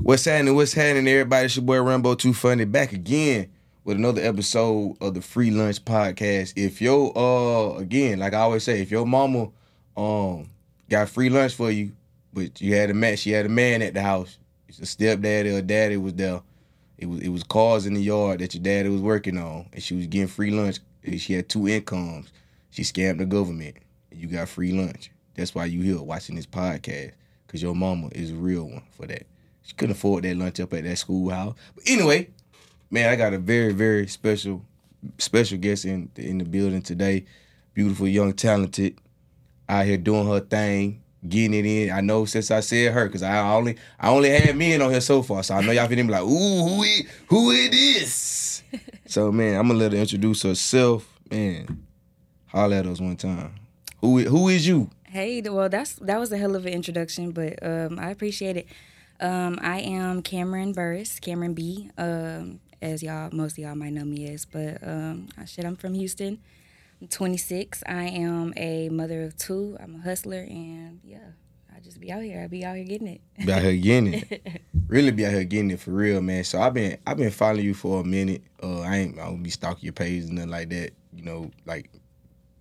What's happening? What's happening, everybody? It's your boy Rambo Too Funny back again with another episode of the Free Lunch Podcast. If your uh again, like I always say, if your mama um got free lunch for you, but you had a man, she had a man at the house, it's a stepdaddy or daddy was there. It was it was cars in the yard that your daddy was working on, and she was getting free lunch. She had two incomes. She scammed the government, and you got free lunch. That's why you here watching this podcast, cause your mama is a real one for that. She couldn't afford that lunch up at that schoolhouse. But anyway, man, I got a very, very special, special guest in in the building today. Beautiful, young, talented, out here doing her thing, getting it in. I know since I said her, cause I only I only had men on here so far, so I know y'all finna be like, ooh, who it, who it is? so man, I'm gonna let her introduce herself. Man, holler at us one time. Who who is you? Hey, well, that's that was a hell of an introduction, but um, I appreciate it. Um, I am Cameron Burris, Cameron Bee, um, as y'all most of y'all might know me as. But um, I- shit, I'm from Houston. I'm 26. I am a mother of two. I'm a hustler, and yeah, I just be out here. I be out here getting it. Be out here getting it. really be out here getting it for real, man. So I've been I've been following you for a minute. Uh, I ain't I don't be stalking your page and nothing like that. You know, like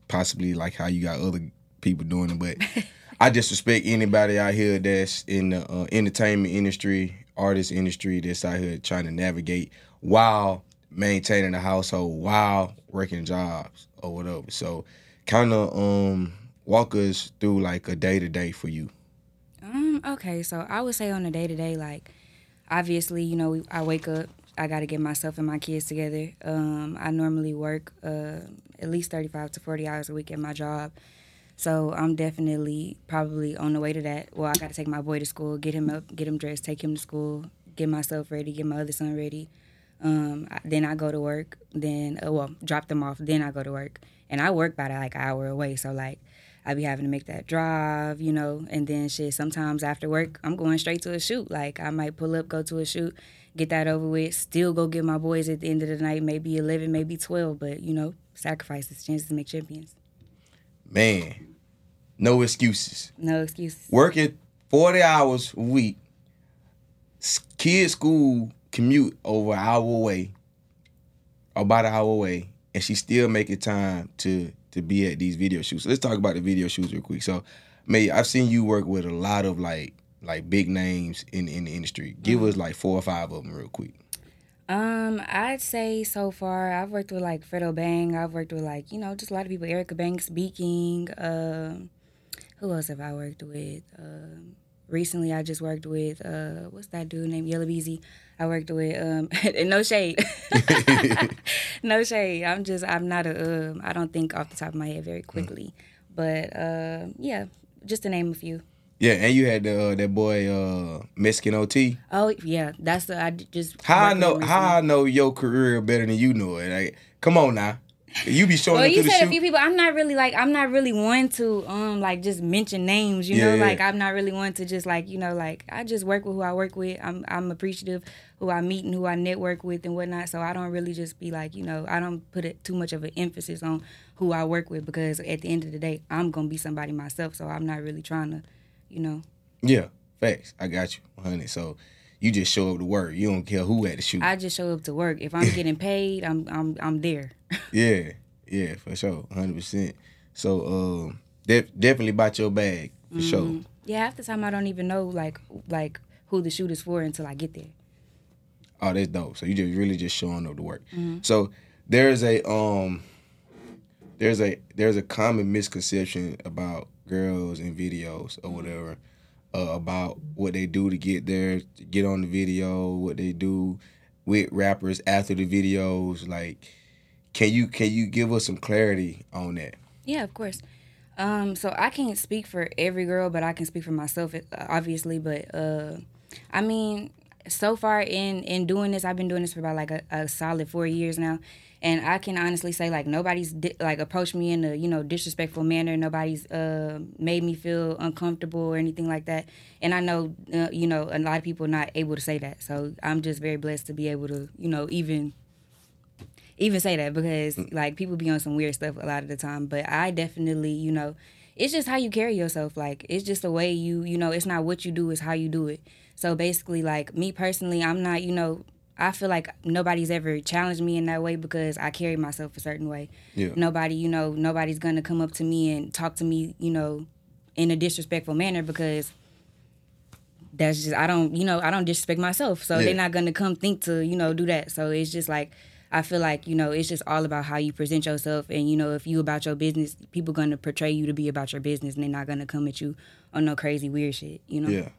possibly like how you got other people doing it, but I just respect anybody out here that's in the uh, entertainment industry, artist industry that's out here trying to navigate while maintaining a household, while working jobs or whatever. So, kind of um walk us through like a day to day for you. Um, okay, so I would say on a day to day, like obviously, you know, I wake up, I got to get myself and my kids together. Um, I normally work uh, at least 35 to 40 hours a week at my job. So I'm definitely probably on the way to that. Well, I got to take my boy to school, get him up, get him dressed, take him to school, get myself ready, get my other son ready. Um, then I go to work. Then, uh, well, drop them off. Then I go to work, and I work about like an hour away. So like, I be having to make that drive, you know, and then shit. Sometimes after work, I'm going straight to a shoot. Like I might pull up, go to a shoot, get that over with. Still go get my boys at the end of the night, maybe eleven, maybe twelve. But you know, sacrifices, chances to make champions. Man, no excuses. No excuses. Working 40 hours a week, kids' school commute over an hour away, about an hour away, and she still making time to to be at these video shoots. Let's talk about the video shoots real quick. So, May, I've seen you work with a lot of like like big names in in the industry. Give mm-hmm. us like four or five of them real quick. Um, I'd say so far I've worked with like Fredo Bang. I've worked with like you know just a lot of people. Erica Banks speaking. Um, who else have I worked with? Um, recently I just worked with uh, what's that dude named Yella Beezy. I worked with um, and no shade, no shade. I'm just I'm not a um, I don't think off the top of my head very quickly, but uh, yeah, just to name a few. Yeah, and you had the, uh, that boy uh, Mexican OT. Oh yeah, that's the I just How I know how I know your career better than you know it. Like, come on now, you be showing Well, you said shoot. a few people. I'm not really like I'm not really one to um like just mention names. You Yeah, know, yeah. like I'm not really one to just like you know like I just work with who I work with. I'm I'm appreciative who I meet and who I network with and whatnot. So I don't really just be like you know I don't put it too much of an emphasis on who I work with because at the end of the day I'm gonna be somebody myself. So I'm not really trying to, you know. Yeah, facts. I got you, honey. So you just show up to work. You don't care who at the shoot. I just show up to work. If I'm getting paid, I'm I'm I'm there. yeah, yeah, for sure, hundred percent. So um, def- definitely bought your bag for Mm-hmm. sure. Yeah, half the time I don't even know like like who the shoot is for until I get there. Oh, that's dope. So you just really just showing up to work. Mm-hmm. So there's a um, there's a there's a common misconception about girls in videos or whatever. Uh, about what they do to get there, to get on the video, what they do with rappers after the videos. Like, can you can you give us some clarity on that? Yeah, of course. Um, so I can't speak for every girl, but I can speak for myself, uh, obviously. But uh, I mean, so far in in doing this, I've been doing this for about like a, a solid four years now, and I can honestly say like nobody's di- like approached me in a you know disrespectful manner. Nobody's uh, made me feel uncomfortable or anything like that. And I know uh, you know a lot of people not able to say that. So I'm just very blessed to be able to you know even even say that because like people be on some weird stuff a lot of the time but i definitely you know it's just how you carry yourself like it's just the way you you know it's not what you do it's how you do it So basically, like me personally, I'm not, you know, I feel like nobody's ever challenged me in that way because I carry myself a certain way. Yeah. Nobody, you know, nobody's gonna come up to me and talk to me, you know, in a disrespectful manner because that's just I don't, you know, I don't disrespect myself. So Yeah. they're not gonna come think to, you know, do that. So it's just like I feel like, you know, it's just all about how you present yourself and you know, if you about your business, people gonna portray you to be about your business and they're not gonna come at you on no crazy weird shit, you know? Yeah.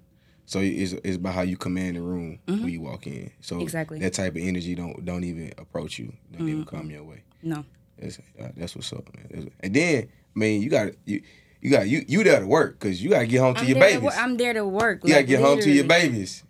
So it's, it's about how you command the room when you walk in. So Mm-hmm. Exactly. Mm-hmm. that type of energy don't don't even approach you. Don't even come your way. No. That's uh, that's what's up, man. That's- and then I mean, you got you you got you you there to work because you got to get home to I'm your there to babies. I'm there to work. you got to like, get home to your babies.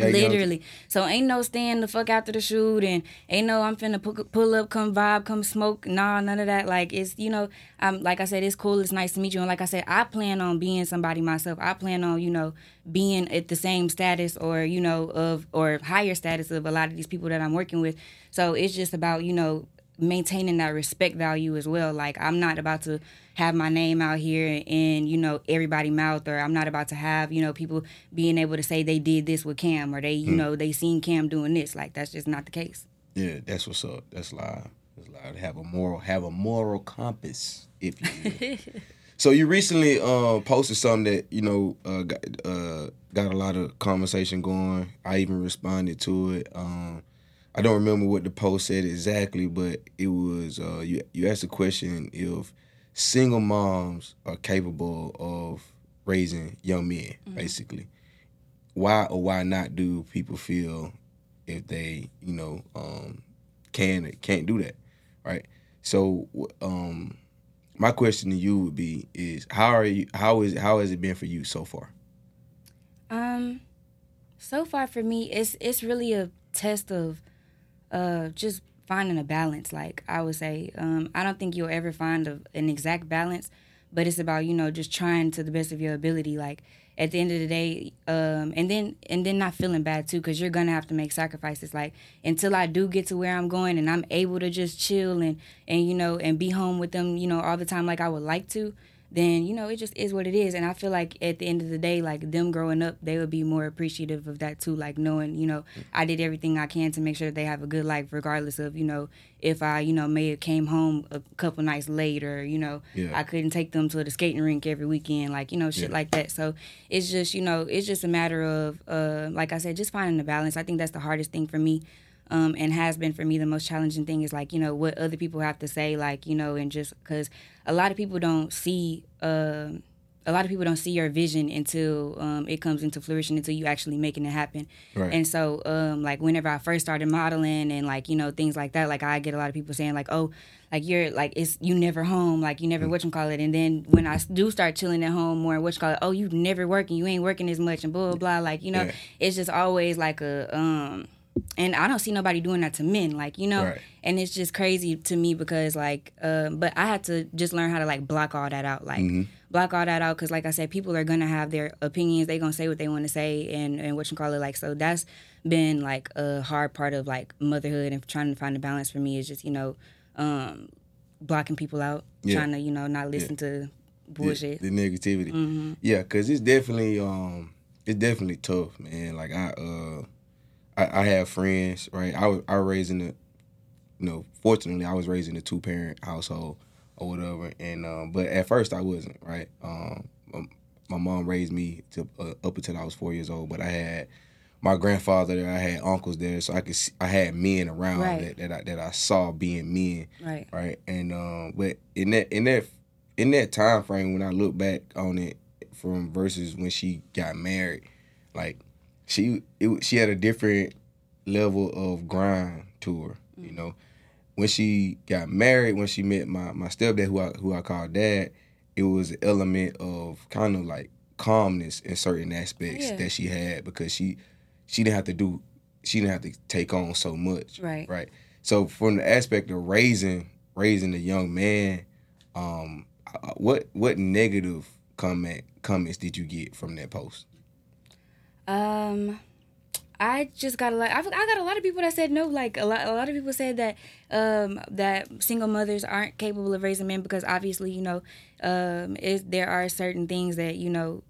You gotta get home to- Literally. So ain't no stand the fuck after the shoot and ain't no I'm finna pu- pull up, come vibe, come smoke. Nah, none of that. Like it's you know, I'm like I said, it's cool, it's nice to meet you. And like I said, I plan on being somebody myself. I plan on, you know, being at the same status or, you know, of or higher status of a lot of these people that I'm working with. So it's just about, you know, maintaining that respect value as well. Like I'm not about to have my name out here in you know everybody mouth, or I'm not about to have you know people being able to say they did this with Cam or they you know they seen Cam doing this. Like that's just not the case. Yeah, that's what's up. That's live. That's live. Have a moral, have a moral compass, if you will. so you recently uh, posted something that you know uh, got uh, got a lot of conversation going. I even responded to it. Um, I don't remember what the post said exactly, but it was uh, you. You asked the question if single moms are capable of raising young men, basically. Why or why not do people feel if they, you know, um, can can't do that, right? So, um, my question to you would be: Is how are you? How is how has it been for you so far? Um, so far for me, it's it's really a test of just finding a balance. Like I would say, um, I don't think you'll ever find a, an exact balance, but it's about you know just trying to the best of your ability. Like at the end of the day, um, and then and then not feeling bad too, because you're gonna have to make sacrifices. Like until I do get to where I'm going, and I'm able to just chill and and you know and be home with them, you know, all the time like I would like to then you know it just is what it is and i feel like at the end of the day like them growing up they would be more appreciative of that too like knowing you know i did everything i can to make sure that they have a good life regardless of you know if i you know may have came home a couple nights late or you know Yeah. i couldn't take them to the skating rink every weekend like you know shit Yeah. like that so it's just you know it's just a matter of uh like i said just finding the balance i think that's the hardest thing for me um, and has been for me the most challenging thing is like you know what other people have to say like you know and just because a lot of people don't see um a lot of people don't see your vision until um, it comes into fruition until you actually making it happen Right. and so um, like whenever i first started modeling and like you know things like that like i get a lot of people saying like oh like you're like it's you never home like you never Mm. what you call it and then when i do start chilling at home more what you call it oh you never working you ain't working as much and blah blah blah like you know Yeah. it's just always like a um and I don't see nobody doing that to men, like you know, Right. and it's just crazy to me because like, um, but I had to just learn how to like block all that out, like block all that out, because like I said, people are gonna have their opinions, they gonna say what they want to say, and and what you call it, like so that's been like a hard part of like motherhood and trying to find a balance for me is just you know, um, blocking people out, Yeah. trying to you know not listen to bullshit. The, the negativity. Mm-hmm. Yeah, cause it's definitely um it's definitely tough, man. Like I uh I, I have friends, right? I was I was raised in a you know, fortunately I was raised in a two parent household or whatever. And um but at first I wasn't, right? Um um, my mom raised me to uh, up until I was four years old, but I had my grandfather there, I had uncles there, so I could see, I had men around Right. that that I, that I saw being men Right. right? And um, but in that in that in that time frame, when I look back on it from versus when she got married, like she it she had a different level of grind to her, you know. When she got married, when she met my my stepdad, who I who I call dad, it was an element of kind of like calmness in certain aspects Yeah. that she had because she she didn't have to do she didn't have to take on so much Right. right so from the aspect of raising raising a young man um what what negative comment comments did you get from that post Um, I just got a lot. I've, I got a lot of people that said no. Like a lot, a lot of people said that um, that single mothers aren't capable of raising men because obviously, you know, um, is there are certain things that you know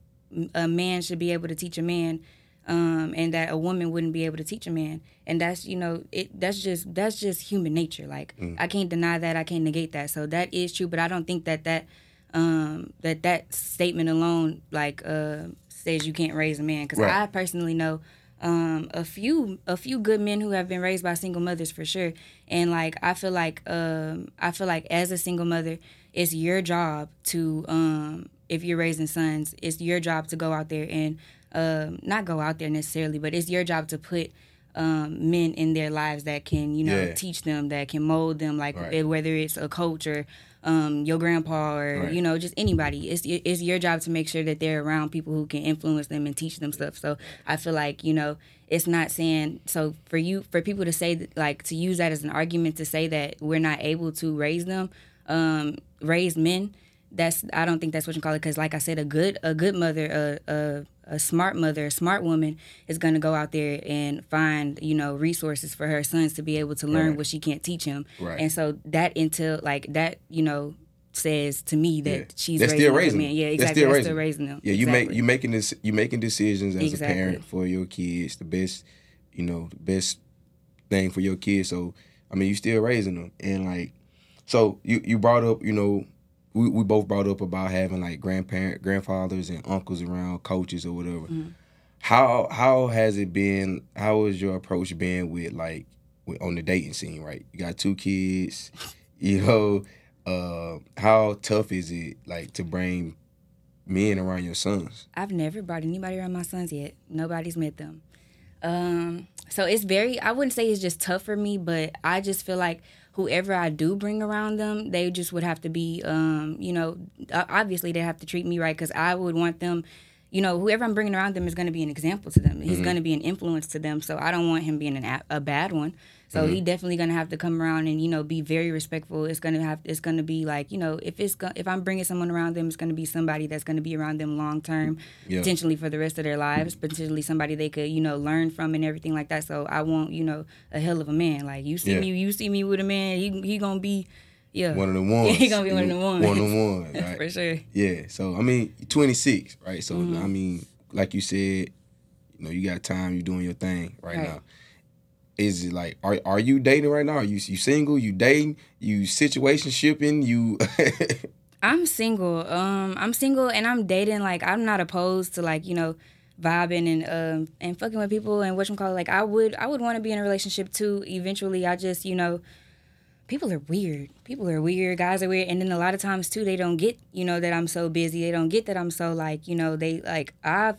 a man should be able to teach a man. um, and that a woman wouldn't be able to teach a man. And that's you know it that's just that's just human nature. Like Mm. I can't deny that. I can't negate that. So that is true. But I don't think that that um, that that statement alone like uh, says you can't raise a man. Because Right. I personally know um, a few a few good men who have been raised by single mothers for sure. And like I feel like um, I feel like as a single mother, it's your job to um, if you're raising sons, it's your job to go out there and um, not go out there necessarily, but it's your job to put um, men in their lives that can you know Yeah. teach them, that can mold them, like Right. whether it's a coach or um, your grandpa or Right. you know just anybody. It's it's your job to make sure that they're around people who can influence them and teach them stuff. So I feel like you know it's not saying so for you for people to say that, like to use that as an argument to say that we're not able to raise them, um, raise men. That's I don't think that's what you call it because like I said, a good a good mother, a a, a smart mother, a smart woman is gonna go out there and find you know resources for her sons to be able to learn Right. what she can't teach him. Right. And so that until like that you know says to me that Yeah. she's They're raising still raising them. Yeah, exactly. still That's still raising them. Yeah, you make you making this you making decisions as Exactly. a parent for your kids, the best, you know, the best thing for your kids. So I mean, you still raising them, and like, so you you brought up, you know, we, we both brought up about having like grandparent, grandfathers, and uncles around, coaches or whatever. Mm-hmm. How how has it been? How has your approach been with like with, on the dating scene? Right, you got two kids, you know. Uh, how tough is it like to bring men around your sons? I've never brought anybody around my sons yet. Nobody's met them. Um, so it's very I wouldn't say it's just tough for me, but I just feel like whoever I do bring around them, they just would have to be um, you know, obviously they have to treat me right cuz I would want them you know, whoever I'm bringing around them is going to be an example to them. He's going to be an influence to them. So I don't want him being an, a bad one. So he definitely to have to come around and you know be very respectful. It's to have it's to be like you know if it's go, if I'm bringing someone around them, it's to be somebody that's to be around them long term, Yeah. potentially for the rest of their lives, potentially somebody they could you know learn from and everything like that. So I want you know a hell of a man. Like you see Yeah. me, you see me with a man, he he gonna be yeah One of the ones. he gonna be one of the ones One of the ones. Right? for sure. Yeah. So I mean, 26, right? So Mm-hmm. I mean, like you said, you know, you got time. You're doing your thing right, Right. now. Is it like are are you dating right now? Are you you single? You dating? You situation shipping? You I'm single. Um, I'm single and I'm dating. Like I'm not opposed to like you know, vibing and um and fucking with people and what you call. Like I would I would want to be in a relationship too. Eventually, I just you know, people are weird. People are weird. Guys are weird. And then a lot of times too, they don't get you know that I'm so busy. They don't get that I'm so like you know they like I've.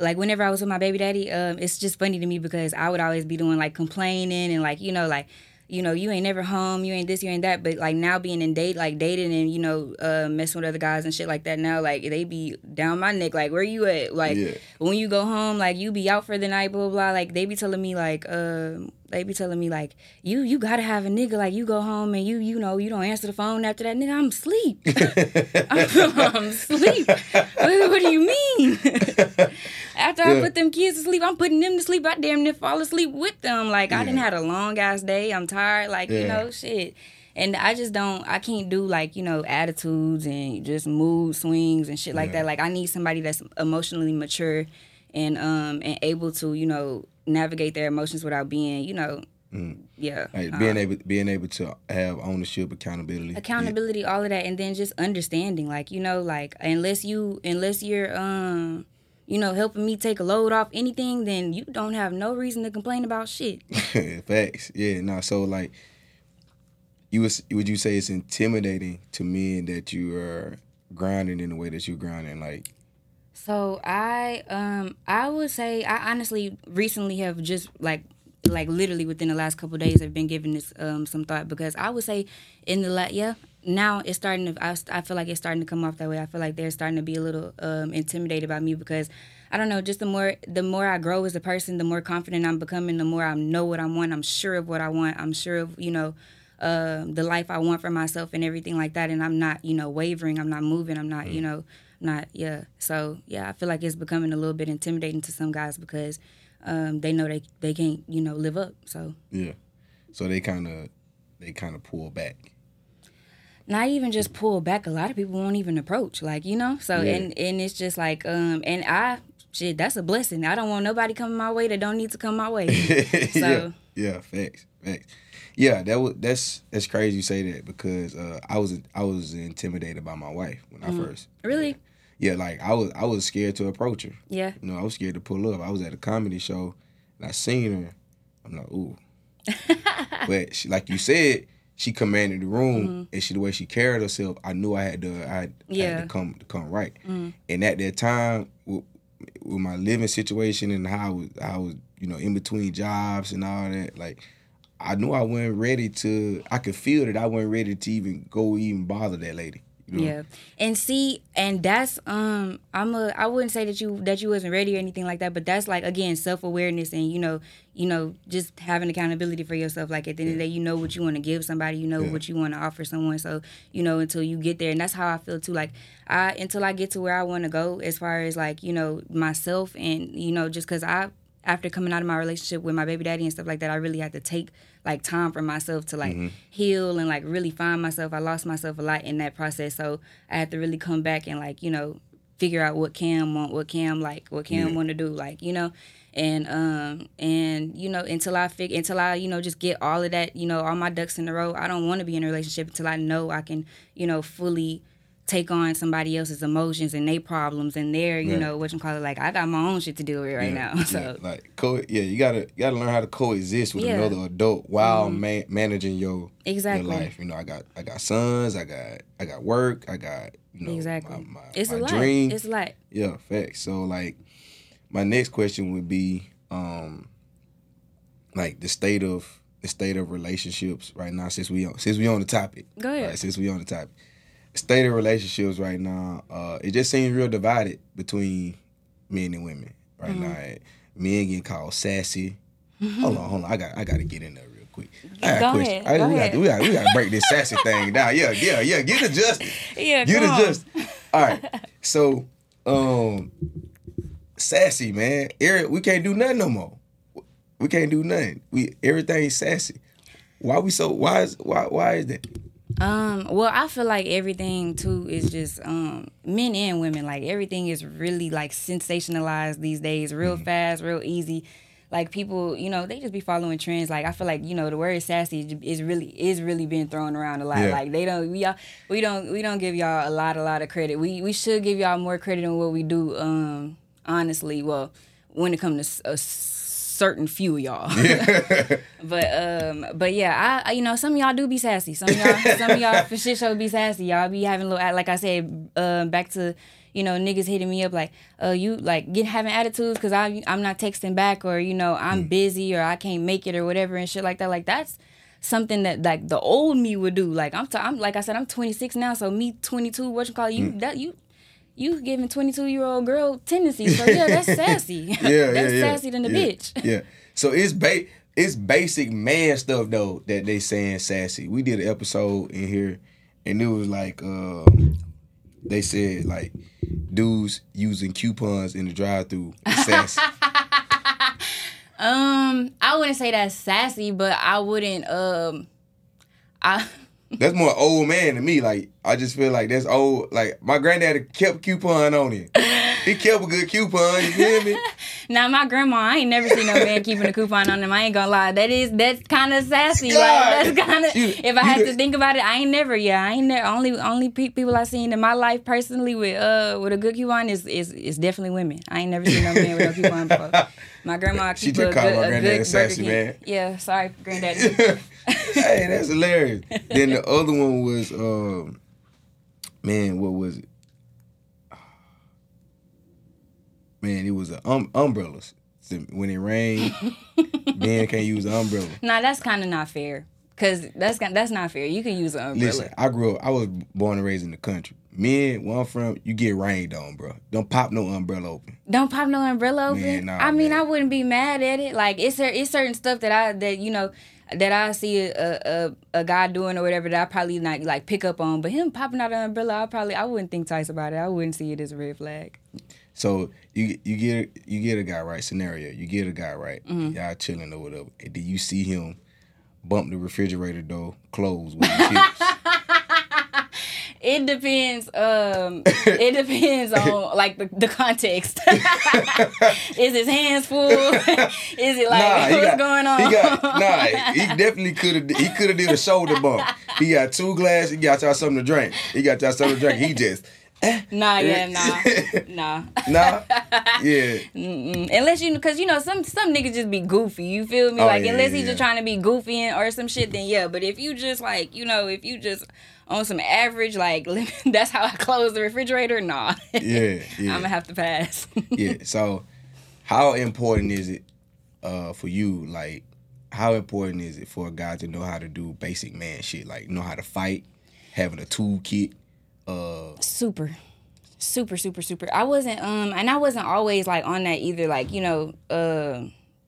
Like whenever I was with my baby daddy, um, it's just funny to me because I would always be doing like complaining and like you know like you know, you ain't never home, you ain't this, you ain't that. But like now being in date, like dating and you know, uh, messing with other guys and shit like that. Now, like they be down my neck. Like where you at? Like Yeah. when you go home, like you be out for the night, blah blah. blah. Like they be telling me like, um, they be telling me like, you you gotta have a nigga. Like you go home and you you know you don't answer the phone after that nigga. I'm asleep. I'm, I'm asleep. What, what do you mean? After I put them kids to sleep, I'm putting them to sleep. I damn near fall asleep with them. Like I didn't Yeah. had a long ass day. I'm tired. Like you know, shit. And I just don't. I can't do like you know attitudes and just mood swings and shit like that. Like I need somebody that's emotionally mature and um and able to you know navigate their emotions without being you know yeah Mm. like uh, being able being able to have ownership, accountability. accountability all of that and then just understanding like you know like unless you unless you're um you know helping me take a load off anything then you don't have no reason to complain about shit Yeah. Facts. Yeah. No. So like, you was would you say it's intimidating to men that you are grounding in the way that you're grounding? Like, So I um I would say I honestly recently have just like like literally within the last couple of days have been giving this um some thought because I would say in the la- yeah now it's starting to I, I feel like it's starting to come off that way I feel like they're starting to be a little um intimidated by me because I don't know just the more the more I grow as a person the more confident I'm becoming the more I know what I want I'm sure of what I want I'm sure of you know um, the life I want for myself and everything like that. And I'm not, you know, wavering. I'm not moving. I'm not, you know, not, yeah. So, yeah, I feel like it's becoming a little bit intimidating to some guys because um, they know they, they can't, you know, live up. So, yeah. So they kind of they kind of pull back. not even just pull back. A lot of people won't even approach, like, you know? So, Yeah. and, and it's just like, um, and I shit, that's a blessing. I don't want nobody coming my way that don't need to come my way. So yeah, yeah, facts, facts. Yeah, that was that's that's crazy you say that because uh, I was I was intimidated by my wife when I first. really, Yeah, like I was I was scared to approach her. yeah, You know, I was scared to pull up. I was at a comedy show and I seen her. I'm like, ooh. but she, like you said, she commanded the room mm-hmm. and she the way she carried herself, I knew I had to I had, I had to come to come right. Mm-hmm. And at that time with, with my living situation and how I was, I was, you know, in between jobs and all that, like I knew I wasn't ready to I could feel that I wasn't ready to even go even bother that lady. You know? yeah. And see, and that's um, I'm a I wouldn't say that you that you wasn't ready or anything like that, but that's like again self awareness and you know you know just having accountability for yourself. Like at the end of the day, you know what you want to give somebody, you know Yeah. what you want to offer someone. So you know until you get there, and that's how I feel too. Like I until I get to where I want to go as far as like you know myself and you know just because I after coming out of my relationship with my baby daddy and stuff like that, I really had to take like time for myself to like heal and like really find myself. I lost myself a lot in that process, so I had to really come back and like you know figure out what Cam want, what Cam like, what Cam Yeah. want to do, like you know, and um and you know until I figure until I you know just get all of that you know all my ducks in a row. I don't want to be in a relationship until I know I can you know fully take on somebody else's emotions and their problems and their you Right. know what you call it like I got my own shit to deal with right Yeah, now. So yeah, like co- yeah, you gotta you gotta learn how to coexist with Yeah. Mm-hmm. another adult while man- managing your Exactly. your life. You know, I got I got sons, I got I got work, I got you know exactly. my, my, it's my a lot. dream. It's a lot. yeah, facts. So like, my next question would be um, like the state of the state of relationships right now since we on since we on the topic. Go ahead. Right, since we on the topic, state of relationships right now. Uh, it just seems real divided between men and women right Mm-hmm. now. Men getting called sassy. Hold on, hold on. I got I got to get in there real quick. I got Go a question. ahead, I, go we, ahead. Got, we got we got to break this sassy thing down. Yeah, yeah, yeah. Get adjusted. Yeah, Get adjusted. All right. So, um, sassy man. Eric, we can't do nothing no more. We can't do nothing. We everything's sassy. Why we so? Why is why why is that? Um, well, I feel like everything too is just um men and women. Like everything is really like sensationalized these days, real Mm-hmm. fast, real easy. Like people, you know, they just be following trends. Like I feel like you know the word sassy is really is really being thrown around a lot. Yeah. Like they don't we all we don't we don't give y'all a lot a lot of credit. We we should give y'all more credit than what we do. Um, honestly, well, when it comes to a certain few of y'all. But um, but yeah, I, you know some of y'all do be sassy. Some of y'all, some of y'all for shit show be sassy. Y'all be having little like I said, uh, back to you know niggas hitting me up like, uh, you like get having attitudes because I I'm not texting back or you know I'm busy or I can't make it or whatever and shit like that. Like that's something that like the old me would do. Like I'm, t- I'm like I said, I'm 26 now, so me 22, what you call you that you. You giving 22 year old girl tendencies, so yeah, that's sassy. Yeah, that's yeah, yeah. sassy than the yeah, bitch. Yeah. So it's ba- it's basic man stuff though that they saying sassy. We did an episode in here, and it was like uh, they said like dudes using coupons in the drive-through sassy. Um, I wouldn't say that's sassy, but I wouldn't. Um, I That's more old man to me. Like I just feel like that's old. Like my granddaddy kept coupon on him. He kept a good coupon. You feel me? now my grandma, I ain't never seen no man keeping a coupon on them. I ain't gonna lie, that is that's kind of sassy. God. Like that's kind of. If I had to think about it, I ain't never. Yeah, I ain't never. Only only pe- people I seen in my life personally with uh with a good coupon is is is definitely women. I ain't never seen no man with no coupon before. My grandma She keep just a called good, my a sassy, man. Yeah, sorry, granddaddy. hey, that's hilarious. Then the other one was, um, man, what was it? Man, it was a um, umbrellas. When it rained, men can't use an umbrella. nah, that's kind of not fair. Cause that's that's not fair. You can use an umbrella. Listen, I grew up. I was born and raised in the country. Men, where I'm from, you get rained on, bro. Don't pop no umbrella open. Don't pop no umbrella open. Man, nah, I mean, man. I wouldn't be mad at it. Like it's it's certain stuff that I that you know that I see a, a a guy doing or whatever that I probably not like pick up on. But him popping out an umbrella, I probably I wouldn't think twice about it. I wouldn't see it as a red flag. So you you get you get a guy right scenario. You get a guy right. Mm-hmm. Y'all chilling or whatever, and then you see him bump the refrigerator door closed with it depends. Um, it depends on like the, the context. Is his hands full? Is it like Nah, what's got- going on? He got nah. He definitely could have. He could have did a shoulder bump. He got two glasses. He got y'all something to drink. He got y'all something to drink. He just nah, yeah, nah, nah. nah. Yeah, Mm-mm. Unless you, cause you know some some niggas just be goofy. You feel me? Oh, like yeah, unless yeah, he's just trying to be goofy and, or some shit, then yeah. But if you just like you know, if you just on some average, like that's how I close the refrigerator. Nah, yeah, yeah. I'm gonna have to pass. yeah. So, how important is it uh, for you? Like, how important is it for a guy to know how to do basic man shit? Like, know how to fight, having a toolkit. Uh, super. Super super super. I wasn't um and i wasn't always like on that either like you know uh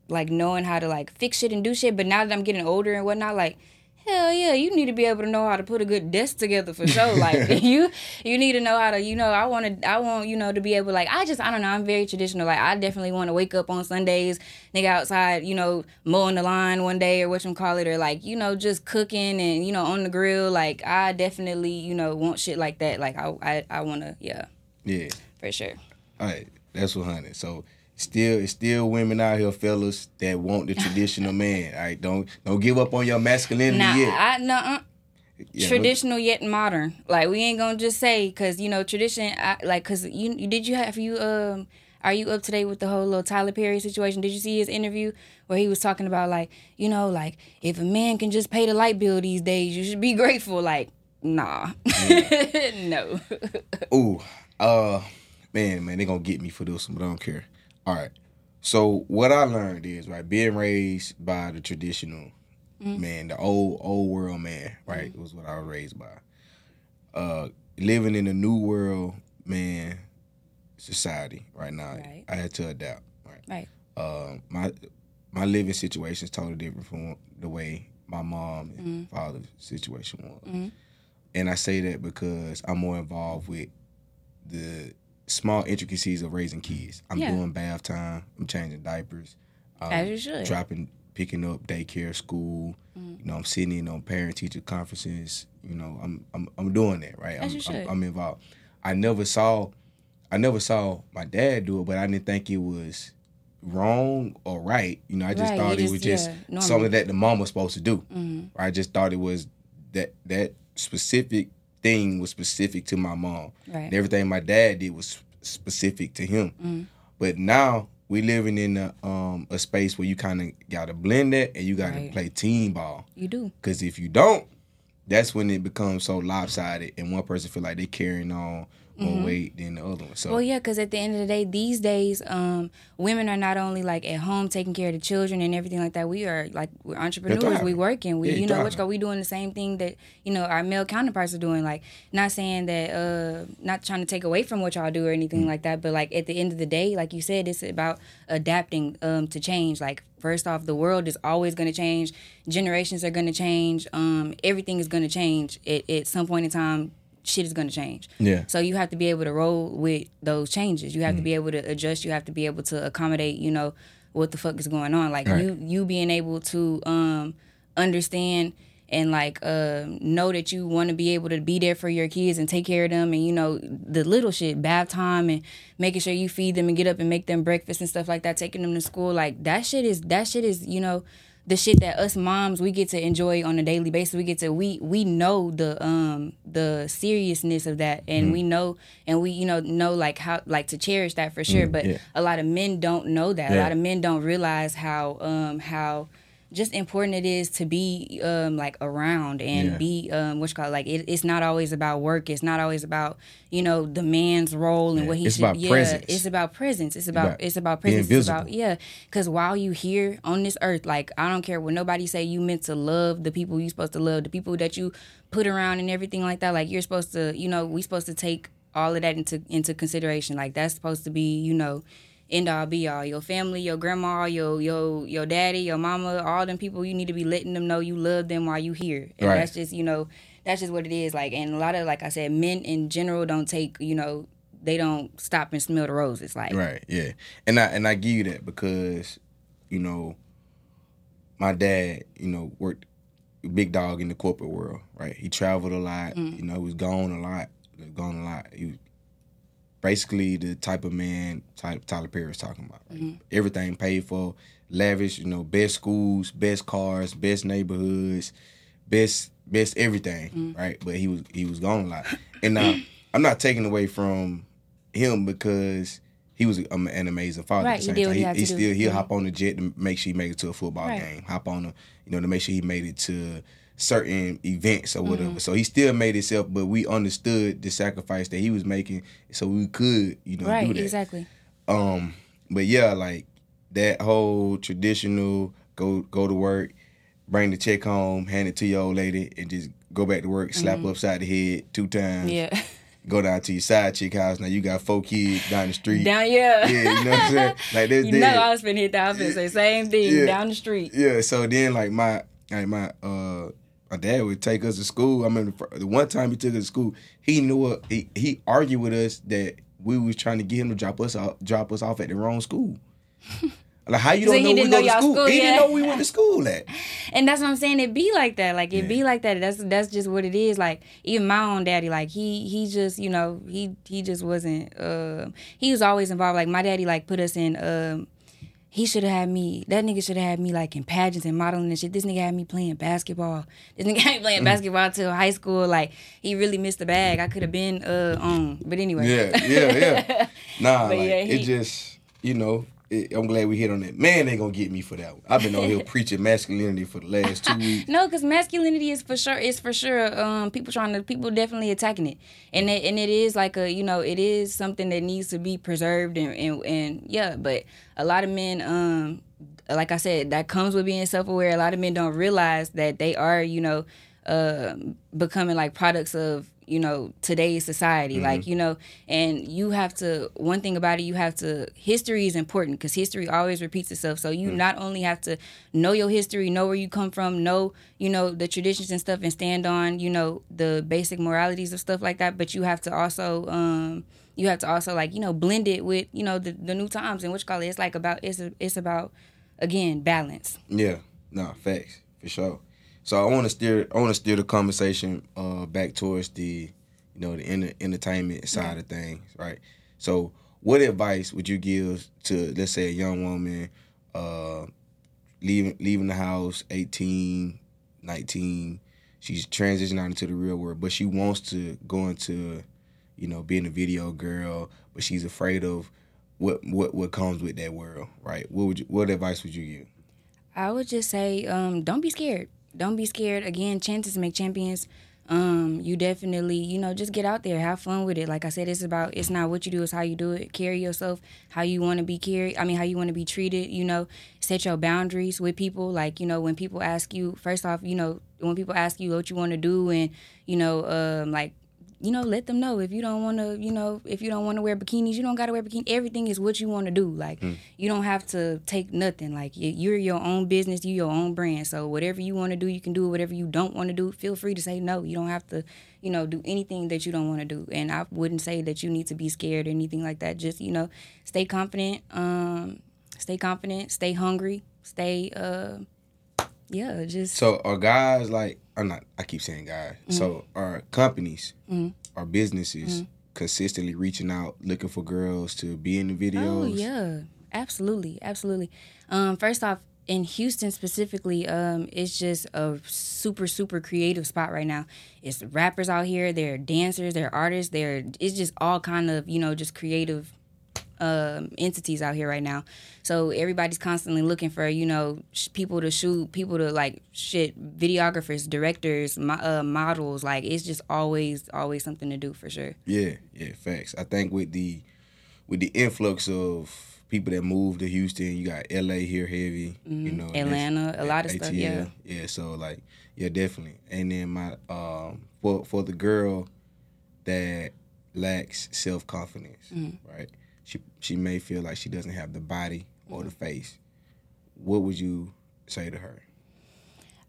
like knowing how to like fix shit and do shit but now that i'm getting older and whatnot like hell yeah you need to be able to know how to put a good desk together for sure. Like you you need to know how to you know i want to i want you know to be able like i just i don't know i'm very traditional. Like i definitely want to wake up on sundays nigga outside you know mowing the lawn one day or what you call it or like you know just cooking and you know on the grill. Like i definitely you know want shit like that. Like i i, I want to yeah. Yeah. for sure. All right, that's what honey. So still, it's still women out here, fellas, that want the traditional man. All right, don't don't give up on your masculinity Nah, yet. I no Yeah, traditional yet modern. Like we ain't gonna just say because you know tradition. I, like because you you- did you have you um are you up to date with the whole little Tyler Perry situation? Did you see his interview where he was talking about like you know like if a man can just pay the light bill these days, you should be grateful. Like nah, no. Ooh, uh, man, man, they gonna get me for this one, but I don't care. All right. So what I learned is right, being raised by the traditional man, the old old world man, right, was what I was raised by. Uh, living in the new world man society right now, Right. I had to adapt. Right. Right. Uh, my my living situation is totally different from the way my mom and father's situation was. And I say that because I'm more involved with the small intricacies of raising kids. I'm Yeah. doing bath time. I'm changing diapers. Um, As you should. Dropping, picking up daycare, school. Mm-hmm. You know, I'm sitting in on parent teacher conferences. You know, I'm I'm I'm doing that right. As I'm, you I'm should. I'm involved. I never saw, I never saw my dad do it, but I didn't think it was wrong or right. You know, I just Right, thought you it was just- just yeah, something that the mom was supposed to do. Mm-hmm. I just thought it was that that specific thing was specific to my mom. Right. And everything my dad did was specific to him. Mm-hmm. But now we living in a um a space where you kind of got to blend that and you got to Right. play team ball. You do. Because if you don't, that's when it becomes so lopsided and one person feel like they carrying on more weight than the other one. So Mm-hmm. Well, yeah, because at the end of the day, these days, um, women are not only like at home taking care of the children and everything like that. We are like we're entrepreneurs. We working. We Yeah, you know which we doing the same thing that you know our male counterparts are doing. Like not saying that, uh, not trying to take away from what y'all do or anything like that. But like at the end of the day, like you said, it's about adapting um to change. Like first off, the world is always going to change. Generations are going to change. Um, everything is going to change. At, at some point in time, shit is going to change. Yeah. So you have to be able to roll with those changes. You have Mm. to be able to adjust. You have to be able to accommodate. You know what the fuck is going on. Like Right. you, you being able to um, understand and like uh, know that you want to be able to be there for your kids and take care of them and you know the little shit bath time and making sure you feed them and get up and make them breakfast and stuff like that taking them to school like that shit is that shit is you know the shit that us moms we get to enjoy on a daily basis. We get to we we know the um the seriousness of that. And we know and we you know know like how like to cherish that for sure. But yeah. a lot of men don't know that. A lot of men don't realize how um how just important it is to be um like around and Yeah. be um what's called like it, it's not always about work. It's not always about you know the man's role and Yeah, what he it's should about yeah presence. it's about presence. It's about, about it's about presence. It's about yeah because while you here on this earth like i don't care what nobody say you meant to love the people you supposed to love the people that you put around and everything like that like you're supposed to you know we supposed to take all of that into into consideration. Like that's supposed to be you know end all be all your family your grandma your your your daddy your mama all them people you need to be letting them know you love them while you here and Right. that's just you know that's just what it is like and a lot of like i said men in general don't take you know they don't stop and smell the roses like Right, yeah. And I and I give you that because, you know, my dad, you know, worked big dog in the corporate world, right? He traveled a lot. Mm. You know, he was gone a lot. Gone a lot. He was basically the type of man type Tyler Perry was talking about. Right? Mm-hmm. Everything paid for, lavish. You know, best schools, best cars, best neighborhoods, best best everything, mm-hmm. right? But he was he was gone a lot. And now uh, I'm not taking away from him because he was an amazing father. Right, at the he time. he had still he'll Mhm. hop on the jet to make sure he made it to a football Right. game. Hop on the you know to make sure he made it to certain events or whatever. Mm-hmm. So he still made himself, but we understood the sacrifice that he was making, so we could you know do right, that. exactly. Um, but yeah, like that whole traditional go go to work, bring the check home, hand it to your old lady, and just go back to work, slap Mm-hmm. upside the head two times. Yeah. Go down to your side chick house. Now you got four kids down the street. Down yeah. Yeah, you know what I'm saying? Like that's You dead. know I was finna hit was say same thing Yeah. down the street. Yeah, so then like my like my uh my dad would take us to school. I mean, the one time he took us to school, he knew what he he argued with us that we was trying to get him to drop us off drop us off at the wrong school. Like how you don't he know we didn't go know to school? school, He yeah. didn't know we went to school at. And that's what I'm saying. It be like that. Like it Yeah. be like that. That's that's just what it is. Like even my own daddy, like he he just you know he he just wasn't. Uh, he was always involved. Like my daddy, like put us in. Um, he should have had me. That nigga should have had me like in pageants and modeling and shit. This nigga had me playing basketball. This nigga had me Mm. playing basketball till high school. Like he really missed the bag. I could have been uh on. But anyway. Yeah, yeah, yeah. Nah, But like yeah, it just you know. It, I'm glad we hit on that. Man, they gonna get me for that one. I've been on here preaching masculinity for the last two weeks. No, because masculinity is for sure is for sure um people trying to people definitely attacking it, and it, and it is like a you know it is something that needs to be preserved and and, and yeah, but a lot of men um like I said that comes with being self aware. A lot of men don't realize that they are you know uh becoming like products of you know today's society like you know and you have to one thing about it you have to history is important because history always repeats itself. So you not only have to know your history know where you come from know you know the traditions and stuff and stand on you know the basic moralities of stuff like that but you have to also um you have to also like you know blend it with you know the, the new times and which call it. It's like about it's a, it's about again balance. Yeah, no facts for sure. So I want to steer, I want to steer the conversation uh, back towards the, you know, the enter- entertainment side of things, right? So, what advice would you give to, let's say, a young woman, uh, leaving leaving the house, 18, 19, she's transitioning out into the real world, but she wants to go into, you know, being a video girl, but she's afraid of what what what comes with that world, right? What would you, what advice would you give? I would just say, um, don't be scared. Don't be scared. Again, chances make champions. Um, you definitely, you know, just get out there, have fun with it. Like I said, it's about it's not what you do, it's how you do it. Carry yourself how you want to be carried. I mean, how you want to be treated. You know, set your boundaries with people. Like you know, when people ask you, first off, you know, when people ask you what you want to do, and you know, um, like you know, let them know if you don't want to, you know, if you don't want to wear bikinis, you don't got to wear bikini. Everything is what you want to do. Like, you don't have to take nothing. Like, you're your own business, you your own brand. So whatever you want to do, you can do. Whatever you don't want to do, feel free to say no. You don't have to, you know, do anything that you don't want to do. And I wouldn't say that you need to be scared or anything like that. Just, you know, stay confident. Um, stay confident. Stay hungry. Stay. Uh, yeah, just. So are guys like I'm not I keep saying guys. So are companies are businesses consistently reaching out looking for girls to be in the videos? Oh yeah, absolutely, absolutely. Um, first off, in Houston specifically, um, it's just a super super creative spot right now. It's rappers out here, they're dancers, they're artists, they're it's just all kind of you know just creative um, entities out here right now. So everybody's constantly looking for you know sh- people to shoot, people to like shit, videographers, directors, mo- uh, models. Like it's just always always something to do for sure. Yeah, yeah, facts. I think with the with the influx of people that moved to Houston, you got LA here heavy, you know, Atlanta, a lot of stuff, yeah. Yeah, so like yeah, definitely. And then my um for for the girl that lacks self confidence, Mm-hmm. right? She she may feel like she doesn't have the body or the face. What would you say to her?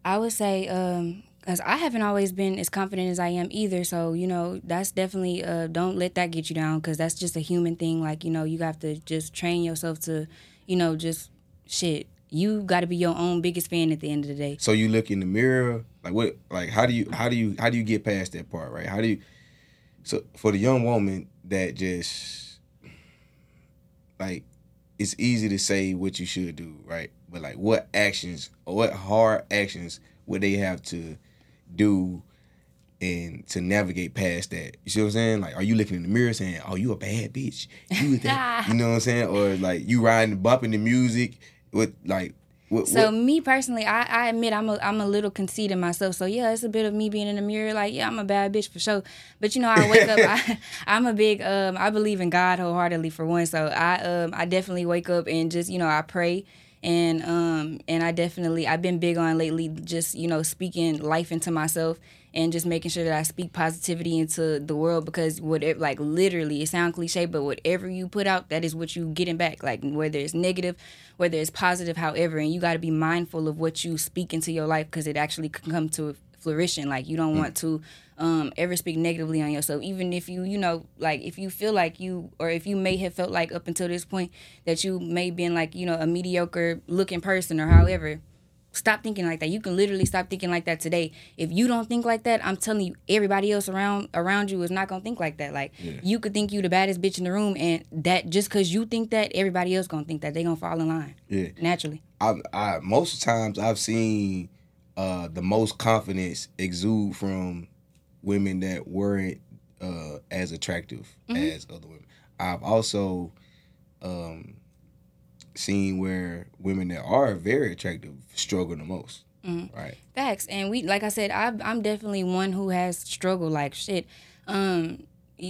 I would say, um, cause I haven't always been as confident as I am either. So you know, that's definitely uh, don't let that get you down, cause that's just a human thing. Like you know, you have to just train yourself to, you know, just shit. you got to be your own biggest fan at the end of the day. So you look in the mirror, like what, like how do you, how do you, how do you get past that part, right? How do you, so for the young woman that just, like, it's easy to say what you should do, right? But like, what actions, or what hard actions would they have to do and to navigate past that. You see what I'm saying? Like, are you looking in the mirror saying, "Oh, you a bad bitch," you that, you know what I'm saying? Or like you riding, bumping the music with like. What, so what? me personally, I, I admit I'm a I'm a little conceited myself. So yeah, it's a bit of me being in the mirror, like yeah, I'm a bad bitch for sure. But you know, I wake up, I, I'm a big um, I believe in God wholeheartedly for one. So I um I definitely wake up and just you know I pray and um and I definitely I've been big on lately just you know speaking life into myself and just making sure that I speak positivity into the world because whatever like literally it sounds cliche but whatever you put out that is what you getting back. Like whether it's negative whether it's positive however and you got to be mindful of what you speak into your life because it actually can come to flourishing like you don't mm. want to um, ever speak negatively on yourself. Even if you you know like if you feel like you or if you may have felt like up until this point that you may been like you know a mediocre looking person or however stop thinking like that. You can literally stop thinking like that today. If you don't think like that, I'm telling you, everybody else around around you is not gonna think like that. Like yeah. you could think you the baddest bitch in the room, and that just because you think that, everybody else gonna think that. They gonna fall in line. Yeah, naturally. I, I most times I've seen uh, the most confidence exude from women that weren't uh, as attractive mm-hmm. as other women. I've also um, seen where women that are very attractive struggle the most. Mm-hmm. Right. Facts. And we, like I said, I, I'm definitely one who has struggled like shit. Um,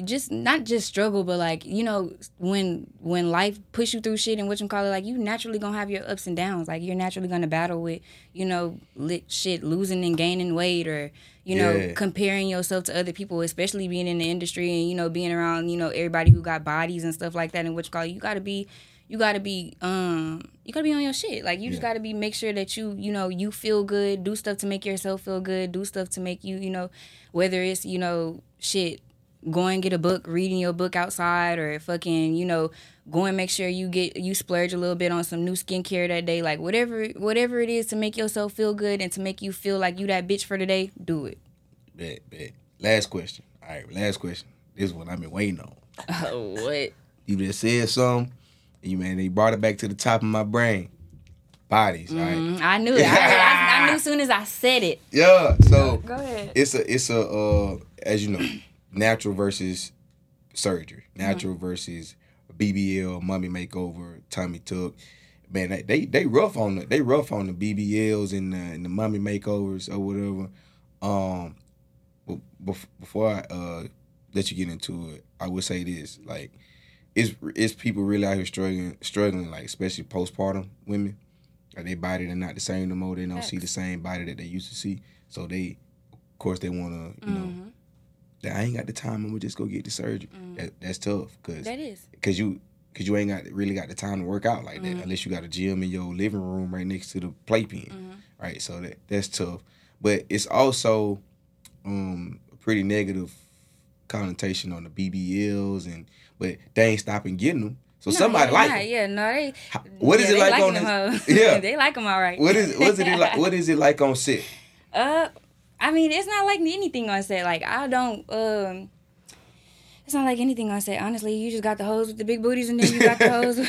just not just struggle, but like you know when when life push you through shit and what you call it, like you naturally gonna have your ups and downs. Like you're naturally gonna battle with you know lit shit, losing and gaining weight, or you know yeah. comparing yourself to other people, especially being in the industry and you know being around you know everybody who got bodies and stuff like that. And what you call it, you gotta be you gotta be um you gotta be on your shit. Like you yeah. just gotta be make sure that you you know you feel good, do stuff to make yourself feel good, do stuff to make you you know whether it's you know shit going get a book, reading your book outside, or fucking, you know, go and make sure you get you splurge a little bit on some new skincare that day. Like whatever whatever it is to make yourself feel good and to make you feel like you that bitch for the day, do it. Bet, bet. Last question. All right, last question. This is what I've been waiting on. Oh, what? You just said something you man, they brought it back to the top of my brain. Bodies, mm-hmm. right? I knew it. I, I, I, knew as soon as I said it. Yeah. So go ahead. It's a it's a uh, as you know, natural versus surgery. Natural mm-hmm. versus BBL, mummy makeover, tummy tuck. Man, they, they they rough on the they rough on the BBLs and the, and the mummy makeovers or whatever. Um, but before I uh let you get into it, I would say this: like, it's it's people really out here struggling struggling like especially postpartum women. Like their body they're not the same no more. They don't see the same body that they used to see. So they of course they wanna, you mm-hmm. know I ain't got the time. I'm gonna just go get the surgery. Mm-hmm. That, that's tough because that is because you because you ain't got really got the time to work out like that mm-hmm. unless you got a gym in your living room right next to the playpen, mm-hmm. right? So that that's tough. But it's also um, a pretty negative connotation on the BBLs and but they ain't stopping getting them. So no, somebody yeah, like. Yeah, no, they. What is yeah, it like on this? Yeah, they like them all right. What is what is it like? What is it like on set? Uh, I mean, it's not like anything on set. Like I don't um it's not like anything I say. Honestly, you just got the hoes with the big booties, and then you got the hoes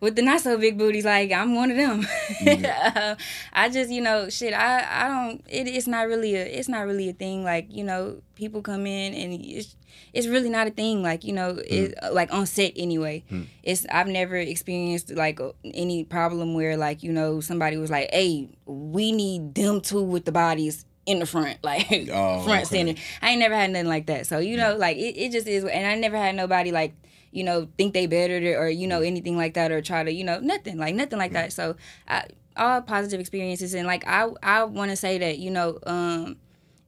with the not so big booties. Like I'm one of them. Yeah. I just, you know, shit. I, I don't. It, it's not really a. It's not really a thing. Like you know, people come in and it's, it's really not a thing. Like you know, mm. it, like on set anyway. Mm. It's I've never experienced like any problem where like you know somebody was like, hey, we need them two with the bodies in the front, like oh, front okay. center. I ain't never had nothing like that. So you know, like it, it just is. And I never had nobody like you know think they better or you know anything like that or try to you know nothing like nothing like that. So I, all positive experiences and like I I want to say that you know um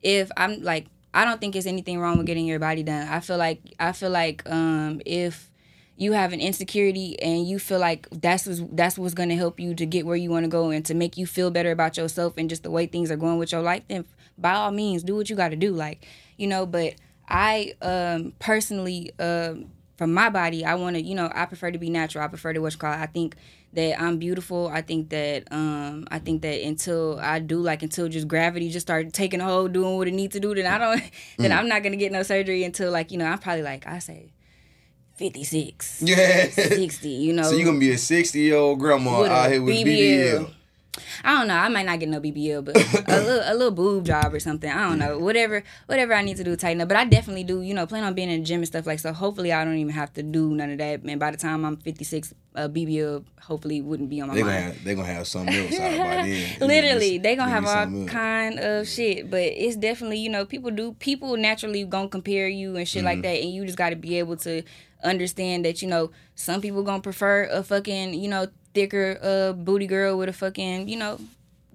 if I'm like I don't think there's anything wrong with getting your body done. I feel like I feel like um if you have an insecurity and you feel like that's what's, that's what's going to help you to get where you want to go and to make you feel better about yourself and just the way things are going with your life then by all means do what you got to do like you know but i um personally um from my body i want to you know i prefer to be natural i prefer to what's called i think that I'm beautiful. I think that um I think that until I do like until just gravity just start taking a hold, doing what it needs to do, then I don't then Mm. I'm not gonna get no surgery until like you know I'm probably like I say. 56 Yeah. 60 you know So you're gonna be a sixty year old grandma out here with BBL. I don't know. I might not get no BBL, but a little a little boob job or something. I don't know. Whatever whatever I need to do tighten up. But I definitely do. You know, plan on being in the gym and stuff like so. Hopefully, I don't even have to do none of that. And by the time I'm 56, uh, BBL hopefully wouldn't be on my They gonna mind. have they gonna have something else out by then. Literally, they gonna have all else. kind of shit, but it's definitely you know people do people naturally gonna compare you and shit like Mm-hmm. that, and you just got to be able to understand that you know some people gonna prefer a fucking you know thicker uh booty girl with a fucking you know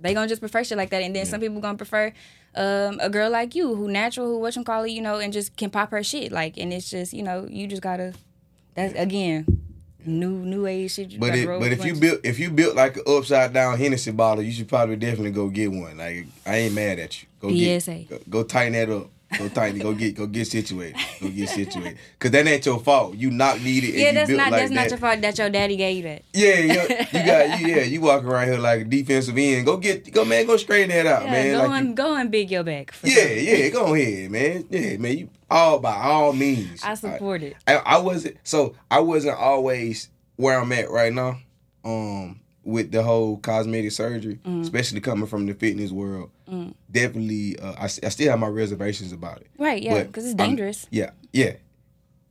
they gonna just prefer shit like that, and then some people gonna prefer um a girl like you who natural who what you call it you know and just can pop her shit like and it's just you know you just gotta that's again new new age shit. But it, but if you built if you built like an upside down Hennessy bottle, you should probably definitely go get one. Like I ain't mad at you. Go PSA. get go, go tighten that up. Go it. go get go get situated. Go get situated. Cause that ain't your fault. You not needed. yeah, you that's not like that's that. not your fault that your daddy gave you that. Yeah, yeah, you got you, yeah. You walk around here like a defensive end. Go get go man. Go straighten that out, Yeah, man. go Like and go and big your back. For you- sure. yeah, yeah. Go ahead, man. Yeah, man. You all by all means. I support it. I, I wasn't so I wasn't always where I'm at right now. Um, with the whole cosmetic surgery, Mm. especially coming from the fitness world, definitely uh, I, I still have my reservations about it. Right, yeah, because it's I'm- dangerous. Yeah, yeah,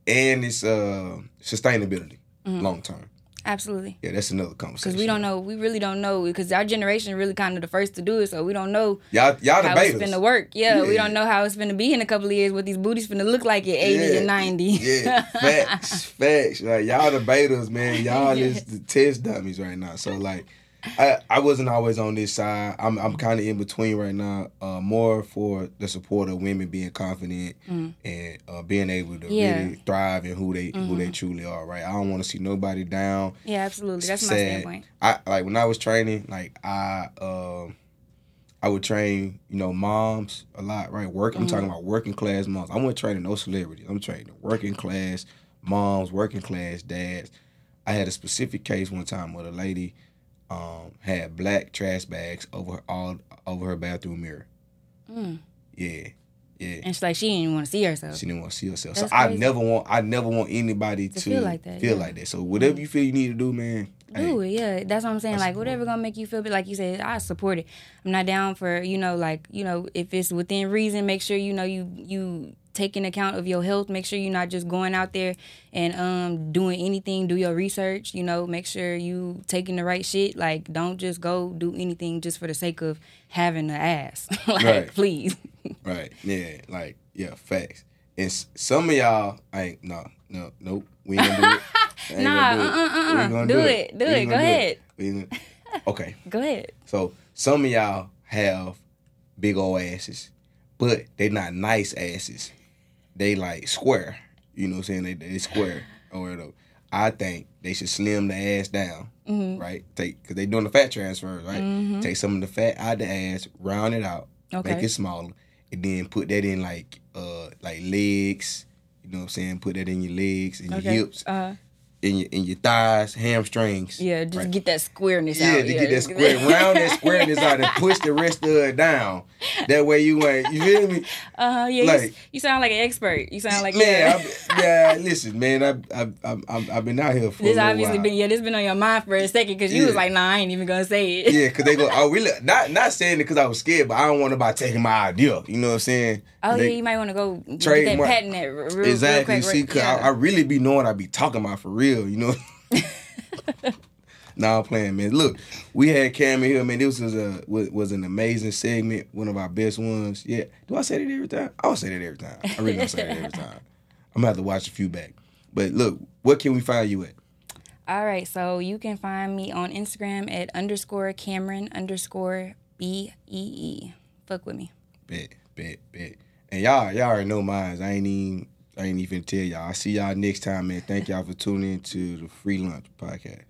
and it's uh sustainability Mm-hmm. long term. Absolutely. Yeah, that's another conversation. Because we don't know, we really don't know, because our generation really kind of the first to do it, so we don't know Y'all, y'all the how it's debaters. finna work. Yeah, we don't know how it's to be in a couple of years, what these booties finna look like at 80 and 90. Yeah, facts, facts. Like y'all the betas, man. Y'all is the test dummies right now. So like, I I wasn't always on this side. I'm I'm kind of in between right now. Uh, more for the support of women being confident and uh, being able to Yeah. Mm-hmm. really thrive in who they who they truly are. Right. I don't want to see nobody down. yeah, absolutely. That's my sad. standpoint. I like when I was training, like I um I would train, you know, moms a lot, right? Work I'm Mm-hmm. talking about working class moms. I wasn't training no celebrities. I'm training working class moms, working class dads. I had a specific case one time with a lady um had black trash bags over her, all over her bathroom mirror. Mm. Yeah. Yeah. And she's like, she didn't even want to see herself. She didn't want to see herself. That's so I never want I never want anybody to, feel like that, Feel yeah. like that. So whatever you feel you need to do, man. Do it, yeah. That's what I'm saying. I Like support whatever gonna make you feel like you said, I support it. I'm not down for, you know, like, you know, if it's within reason, make sure you know you you take in account of your health. Make sure you're not just going out there and um doing anything, do your research, you know, make sure you taking the right shit. Like don't just go do anything just for the sake of having an ass. like Right. please. Right. Yeah. Like, yeah, facts. And some of y'all ain't no, no, nope. We ain't gonna do it. Ain't Nah, gonna do it. uh, uh, uh, uh. gonna Do it. Do it. Go do ahead. Okay. Go ahead. So some of y'all have big old asses, but they're not nice asses. They like square. You know what I'm saying? They they square or whatever. I think they should slim the ass down, Mm-hmm. right? Take because they doing the fat transfers, right? Take some of the fat out the ass, round it out, make it smaller, and then put that in like uh like legs. You know what I'm saying? Put that in your legs and your Okay. hips, Uh in your in your thighs, hamstrings. yeah, just right? get that squareness Yeah, out. to get that square, round that squareness out and push the rest of it down. That way you ain't, you feel me? Uh, yeah, Like- s- you sound like an expert. You sound like man, yeah. I, yeah, listen, man, I, I, I've been out here for This obviously while. been yeah, this been on your mind for a second because you was like, nah, I ain't even gonna say it. yeah, cause they go, oh, we not not saying it because I was scared, but I don't want nobody taking my idea. You know what I'm saying? Oh They- yeah, you might want to go get that patent that real, real exactly. quick. See, cause I, I really be knowing I be talking about for real. You know. Nah, I'm playing, man. Look, we had Cam here, man. This was a was, was an amazing segment, one of our best ones. Yeah. Do I say that every time? I don't say that every time. I really don't say that every time. I'm gonna have to watch a few back. But look, what can we find you at? All right, so you can find me on Instagram at underscore Cameron underscore B E E. Fuck with me. Bet, bet, bet. And y'all, y'all already know mine. I ain't even I ain't even tell y'all. I'll see y'all next time, man. Thank y'all for tuning in to the Free Lunch Podcast.